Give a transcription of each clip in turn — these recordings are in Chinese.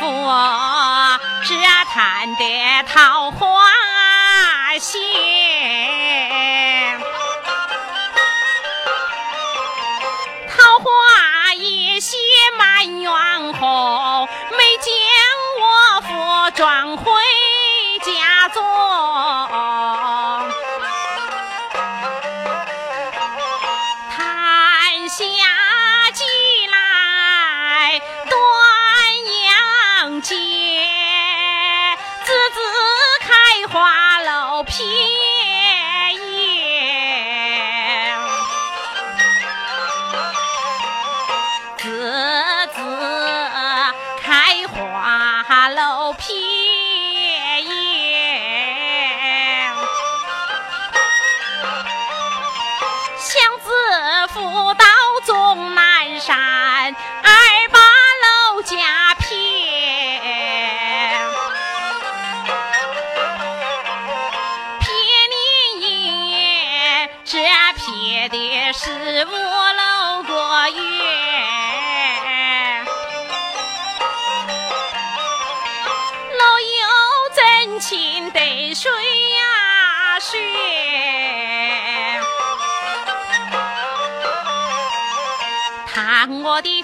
我只看得桃花。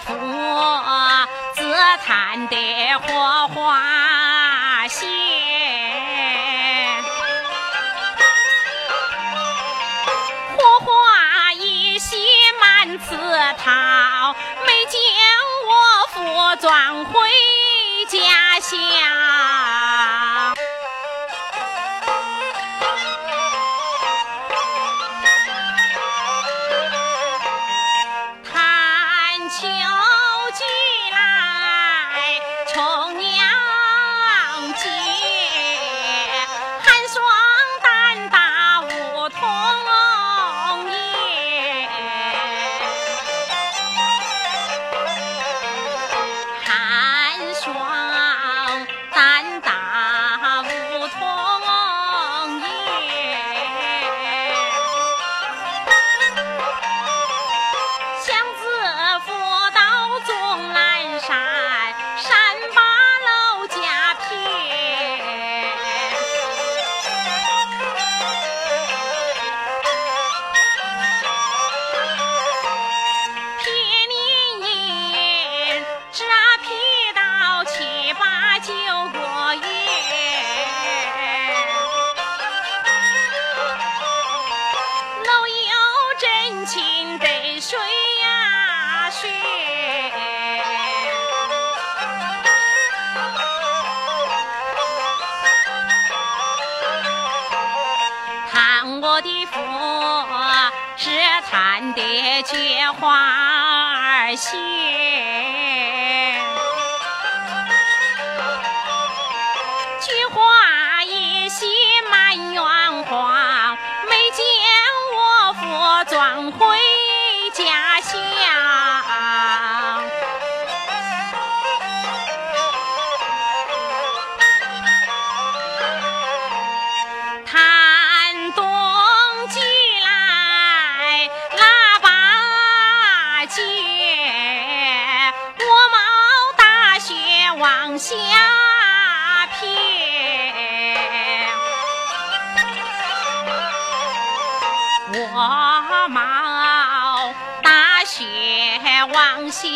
佛子参得火花现，火花一现满紫桃，没见我佛转回家乡。想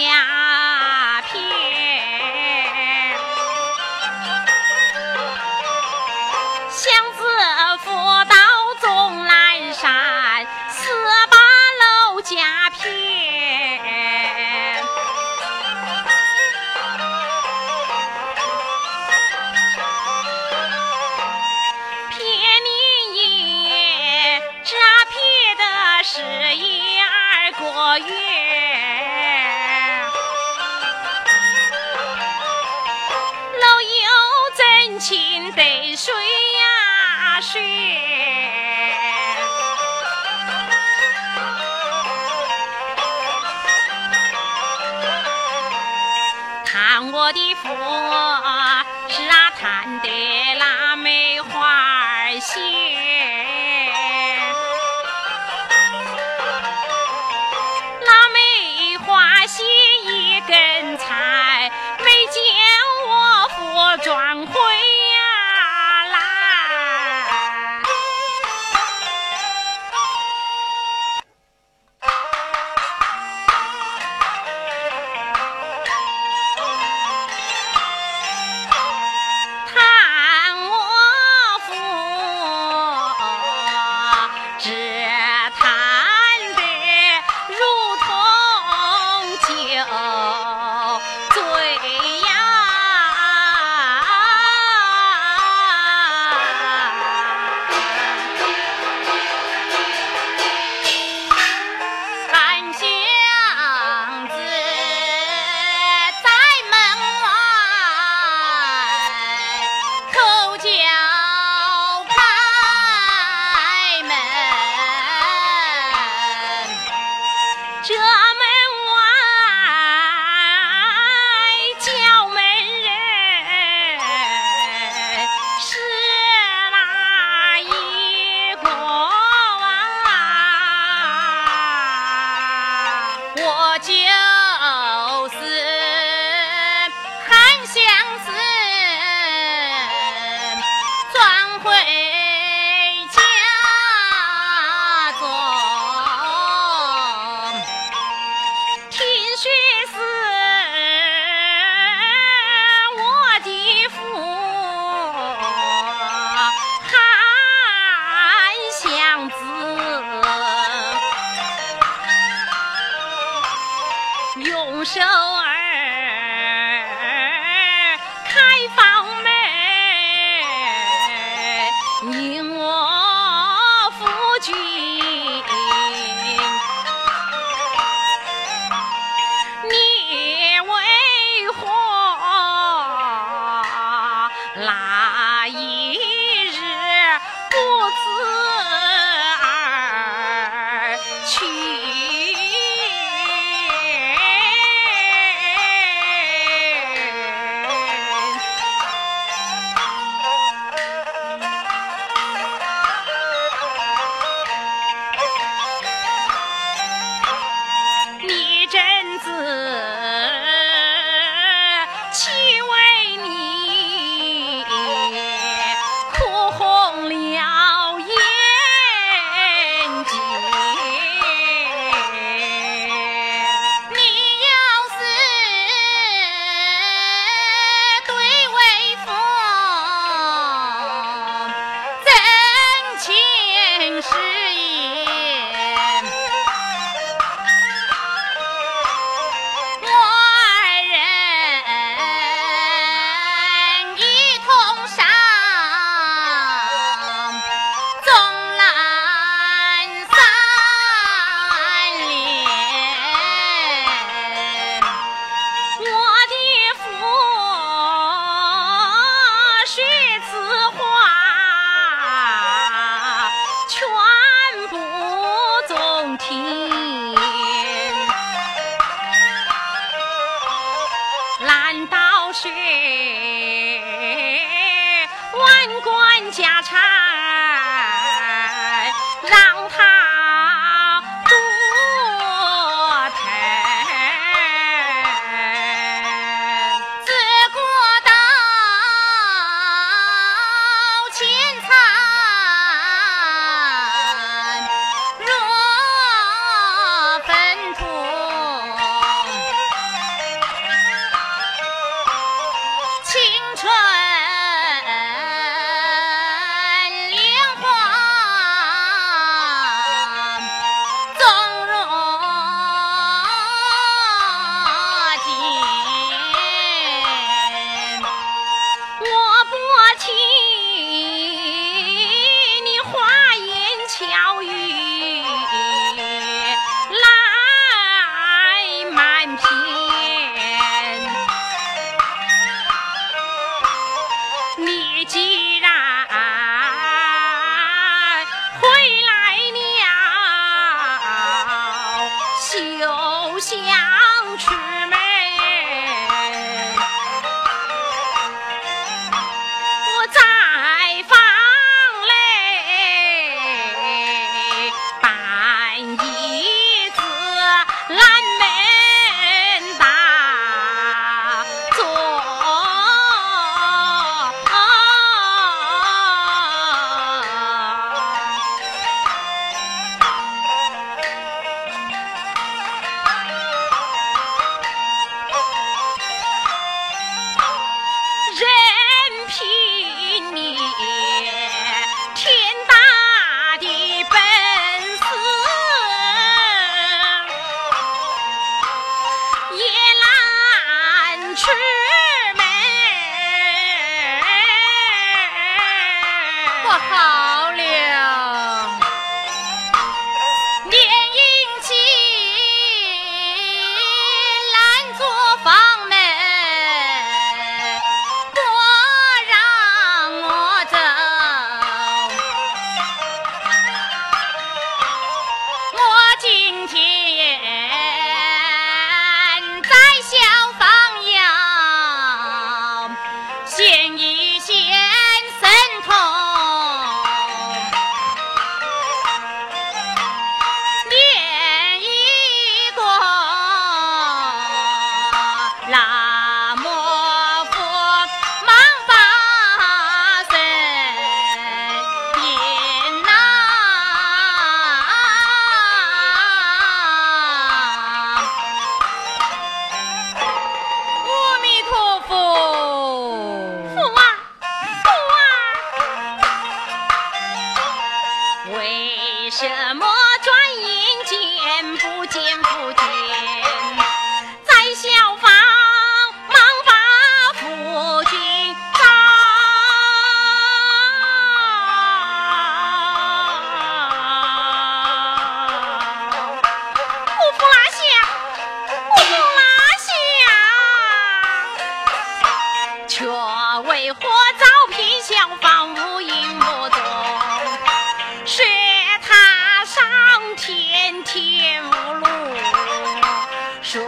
说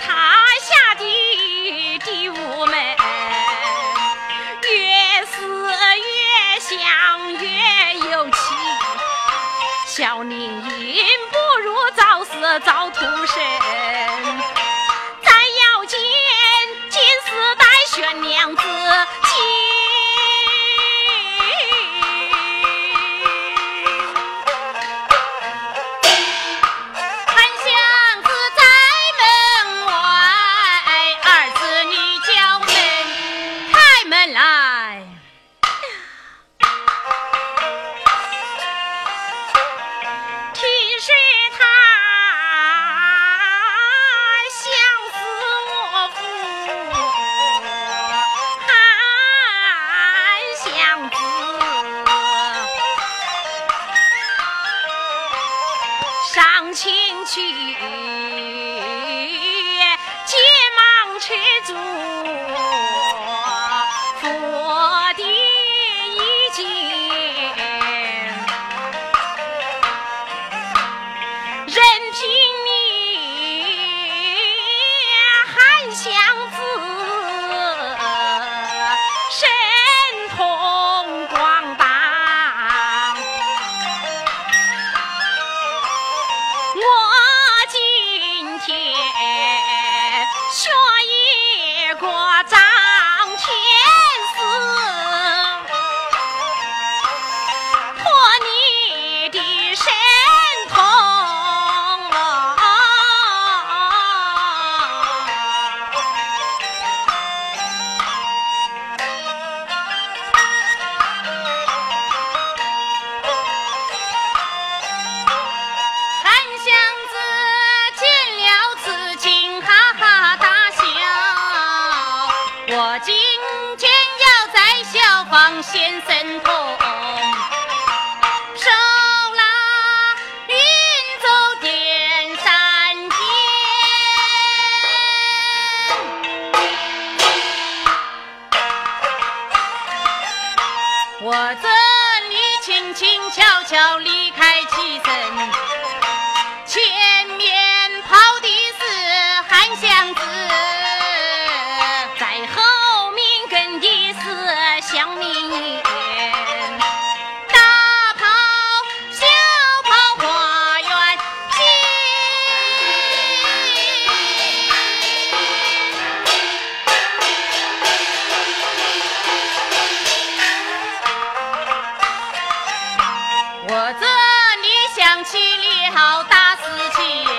他下地雨滴无门越思越想越有气小林运不如早死早脱生咱要见金丝带雪娘子 town 我这里想起了大事情。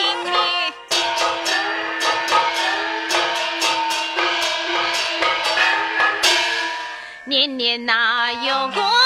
年，年年哪有个。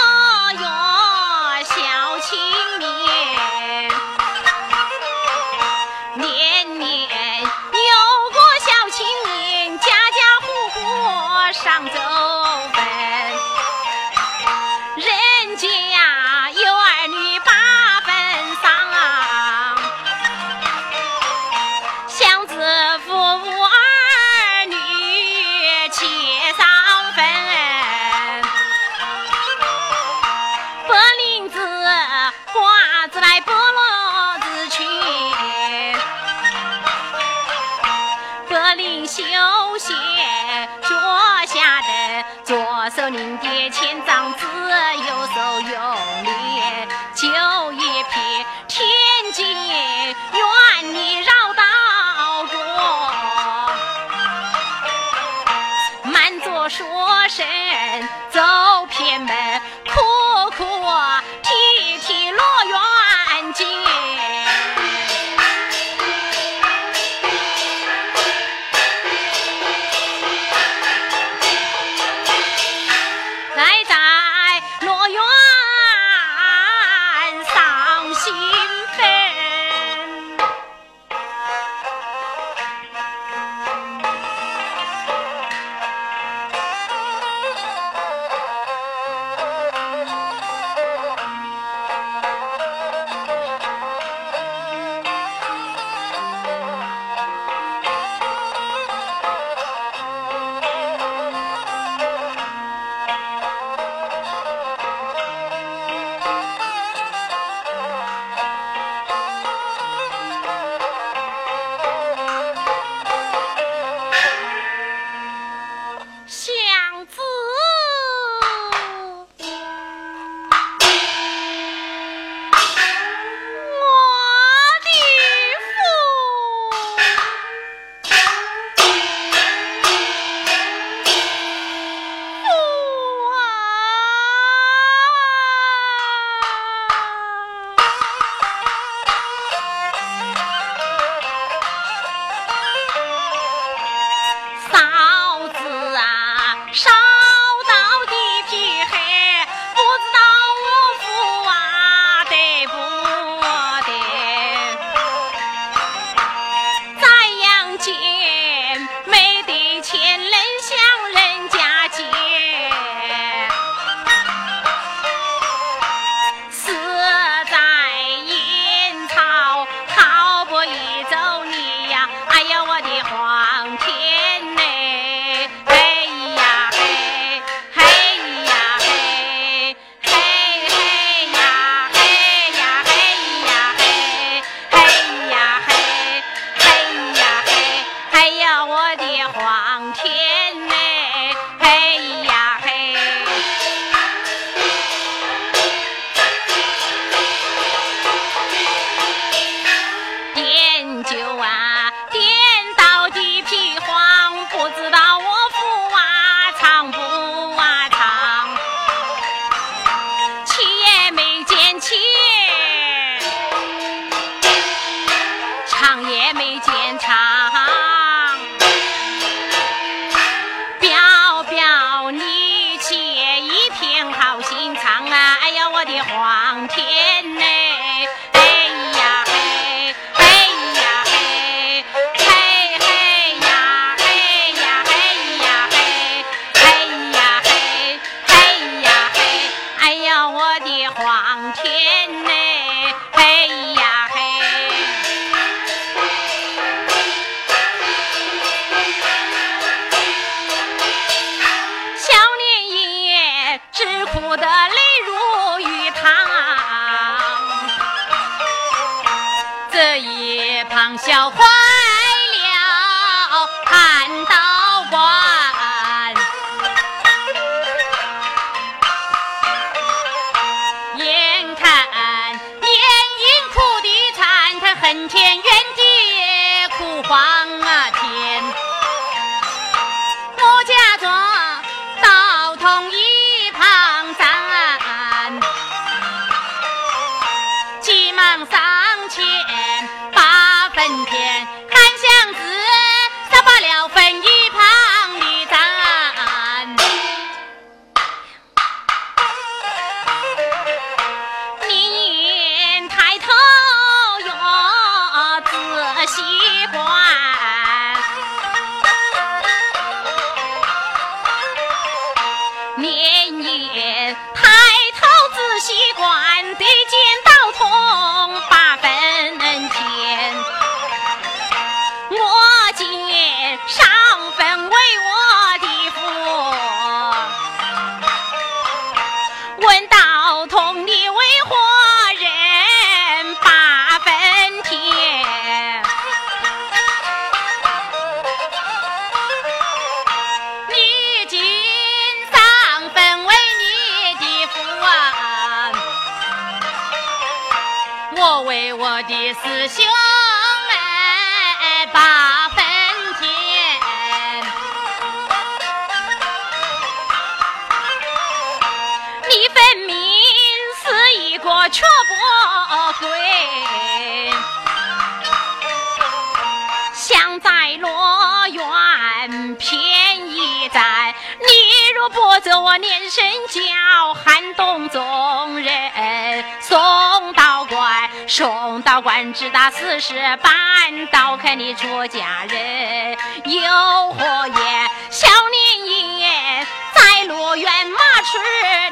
只打四十半倒开你出家人有何言小脸迎在卢院骂出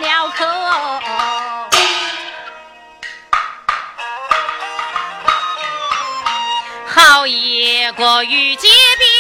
了口。好一个玉洁冰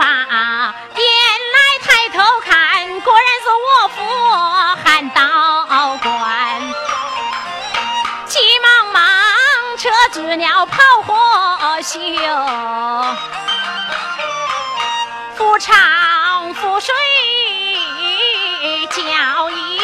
把眼来抬头看，果然是我佛汉道官，急忙忙扯住了炮火袖，浮唱浮水交谊。